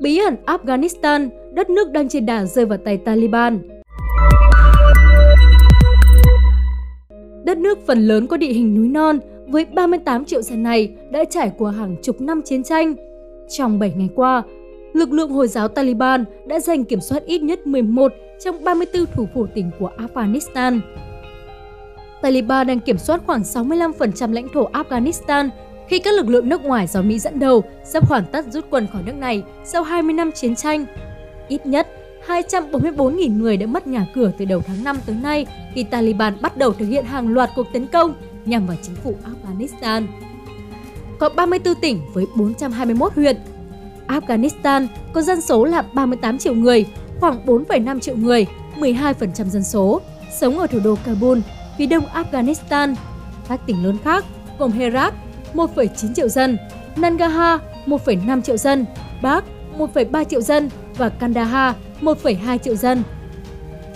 Bí ẩn Afghanistan, đất nước đang trên đà rơi vào tay Taliban. Đất nước phần lớn có địa hình núi non với 38 triệu dân này đã trải qua hàng chục năm chiến tranh. Trong 7 ngày qua, lực lượng Hồi giáo Taliban đã giành kiểm soát ít nhất 11 trong 34 thủ phủ tỉnh của Afghanistan. Taliban đang kiểm soát khoảng 65% lãnh thổ Afghanistan khi các lực lượng nước ngoài do Mỹ dẫn đầu sắp hoàn tất rút quân khỏi nước này sau 20 năm chiến tranh. Ít nhất 244.000 người đã mất nhà cửa từ đầu tháng 5 tới nay khi Taliban bắt đầu thực hiện hàng loạt cuộc tấn công nhằm vào chính phủ Afghanistan. Có 34 tỉnh với 421 huyện. Afghanistan có dân số là 38 triệu người, khoảng 4,5 triệu người, 12% dân số, sống ở thủ đô Kabul, phía đông Afghanistan. Các tỉnh lớn khác gồm Herat, 1,9 triệu dân, Nangarhar, 1,5 triệu dân, Bắc, 1,3 triệu dân và Kandahar, 1,2 triệu dân.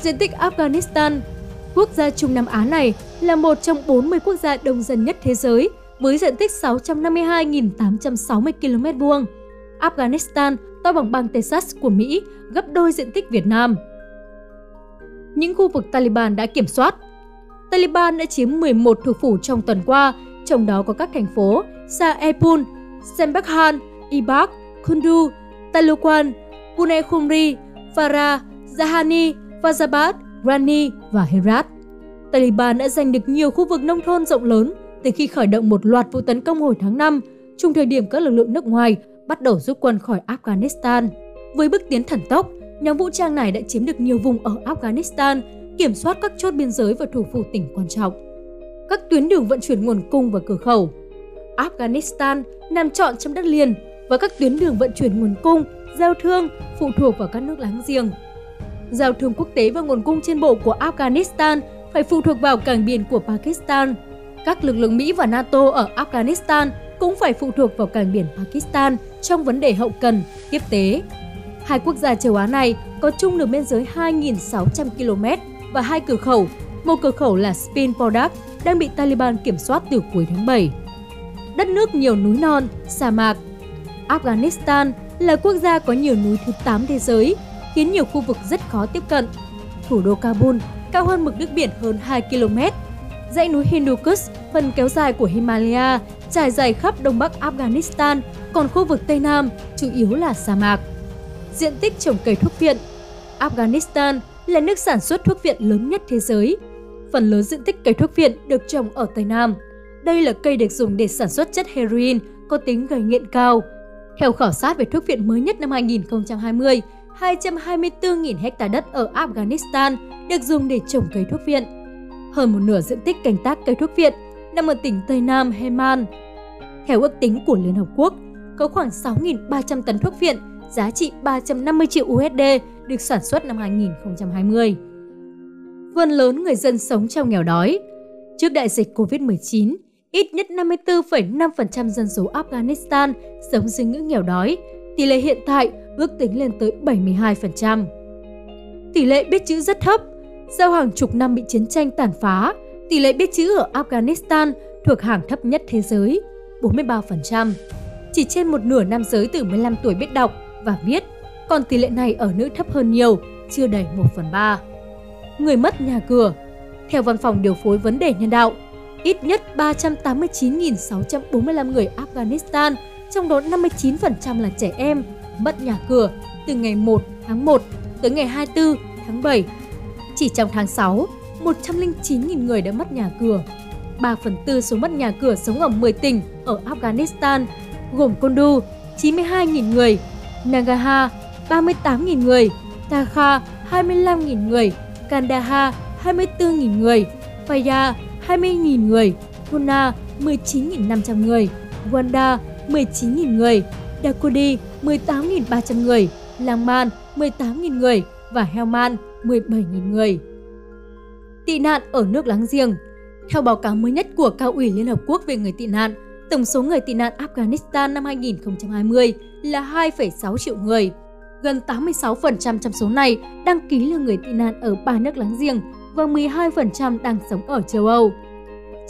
Diện tích Afghanistan, quốc gia Trung Nam Á này là một trong 40 quốc gia đông dân nhất thế giới với diện tích 652.860 km vuông. Afghanistan to bằng bang Texas của Mỹ, gấp đôi diện tích Việt Nam. Những khu vực Taliban đã kiểm soát Taliban đã chiếm 11 thủ phủ trong tuần qua, trong đó có các thành phố Saepul, Sembakhan, Ibak, Kundu, Talukan, Pune Khumri, Farah, Zahani, Fazabad, Rani và Herat. Taliban đã giành được nhiều khu vực nông thôn rộng lớn từ khi khởi động một loạt vụ tấn công hồi tháng 5, chung thời điểm các lực lượng nước ngoài bắt đầu rút quân khỏi Afghanistan. Với bước tiến thần tốc, nhóm vũ trang này đã chiếm được nhiều vùng ở Afghanistan, kiểm soát các chốt biên giới và thủ phủ tỉnh quan trọng. Các tuyến đường vận chuyển nguồn cung và cửa khẩu. Afghanistan nằm trọn trong đất liền và các tuyến đường vận chuyển nguồn cung, giao thương phụ thuộc vào các nước láng giềng. Giao thương quốc tế và nguồn cung trên bộ của Afghanistan phải phụ thuộc vào cảng biển của Pakistan. Các lực lượng Mỹ và NATO ở Afghanistan cũng phải phụ thuộc vào cảng biển Pakistan trong vấn đề hậu cần, tiếp tế. Hai quốc gia châu Á này có chung đường biên giới 2.600 km và hai cửa khẩu. Một cửa khẩu là Spin Podak đang bị Taliban kiểm soát từ cuối tháng 7. Đất nước nhiều núi non, sa mạc. Afghanistan là quốc gia có nhiều núi thứ 8 thế giới, khiến nhiều khu vực rất khó tiếp cận. Thủ đô Kabul cao hơn mực nước biển hơn 2 km. Dãy núi Hindu Kush, phần kéo dài của Himalaya, trải dài khắp đông bắc Afghanistan, còn khu vực Tây Nam chủ yếu là sa mạc. Diện tích trồng cây thuốc viện Afghanistan là nước sản xuất thuốc viện lớn nhất thế giới. Phần lớn diện tích cây thuốc viện được trồng ở Tây Nam. Đây là cây được dùng để sản xuất chất heroin có tính gây nghiện cao. Theo khảo sát về thuốc viện mới nhất năm 2020, 224.000 hecta đất ở Afghanistan được dùng để trồng cây thuốc viện. Hơn một nửa diện tích canh tác cây thuốc viện nằm ở tỉnh Tây Nam Heman. Theo ước tính của Liên Hợp Quốc, có khoảng 6.300 tấn thuốc viện giá trị 350 triệu USD được sản xuất năm 2020. Phần lớn người dân sống trong nghèo đói. Trước đại dịch COVID-19, ít nhất 54,5% dân số Afghanistan sống dưới ngưỡng nghèo đói, tỷ lệ hiện tại ước tính lên tới 72%. Tỷ lệ biết chữ rất thấp, sau hàng chục năm bị chiến tranh tàn phá, tỷ lệ biết chữ ở Afghanistan thuộc hàng thấp nhất thế giới, 43%. Chỉ trên một nửa nam giới từ 15 tuổi biết đọc và viết, còn tỷ lệ này ở nữ thấp hơn nhiều, chưa đầy 1 phần 3. Người mất nhà cửa Theo Văn phòng Điều phối Vấn đề Nhân đạo, ít nhất 389.645 người Afghanistan, trong đó 59% là trẻ em, mất nhà cửa từ ngày 1 tháng 1 tới ngày 24 tháng 7. Chỉ trong tháng 6, 109.000 người đã mất nhà cửa. 3 phần tư số mất nhà cửa sống ở 10 tỉnh ở Afghanistan, gồm Kondu 92.000 người, Nangarhar 38.000 người, Takha 25.000 người, Kandahar 24.000 người, Faya 20.000 người, Puna 19.500 người, Wanda 19.000 người, Dakodi 18.300 người, Langman 18.000 người và Helman 17.000 người. Tị nạn ở nước láng giềng Theo báo cáo mới nhất của Cao ủy Liên Hợp Quốc về người tị nạn, tổng số người tị nạn Afghanistan năm 2020 là 2,6 triệu người. Gần 86% trong số này đăng ký là người tị nạn ở ba nước láng giềng và 12% đang sống ở châu Âu.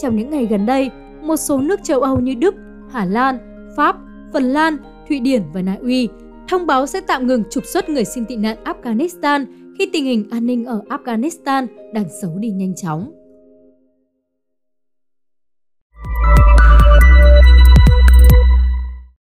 Trong những ngày gần đây, một số nước châu Âu như Đức, Hà Lan, Pháp, Phần Lan, Thụy Điển và Na Uy thông báo sẽ tạm ngừng trục xuất người xin tị nạn Afghanistan khi tình hình an ninh ở Afghanistan đang xấu đi nhanh chóng.